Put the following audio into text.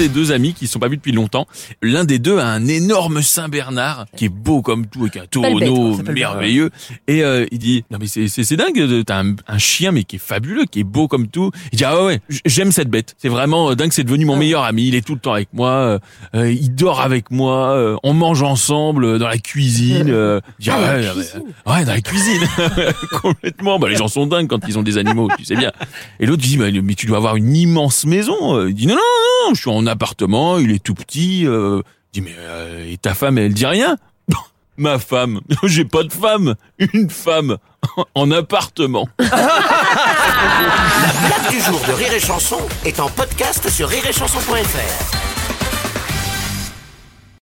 C'est deux amis qui ne sont pas vus depuis longtemps. L'un des deux a un énorme Saint Bernard qui est beau comme tout avec un bête, ça s'appelle merveilleux. Et euh, il dit non mais c'est dingue, t'as un, un chien mais qui est fabuleux, qui est beau comme tout. Il dit ah ouais, j'aime cette bête. C'est vraiment euh, dingue, c'est devenu mon meilleur ami. Il est tout le temps avec moi, euh, euh, il dort avec moi, euh, on mange ensemble euh, dans la cuisine. euh. Il dit, Ah, ah la ouais, cuisine. euh, ouais, dans la cuisine complètement. Bah les gens sont dingues quand ils ont des animaux, tu sais bien. Et l'autre dit mais, mais tu dois avoir une immense maison. Euh, Il dit non non non, je suis en appartement, il est tout petit. Euh, il dit mais euh, et ta femme elle dit rien? Ma femme, j'ai pas de femme, une femme en appartement. La blague du jour de Rire et Chanson est en podcast sur rireetchanson.fr.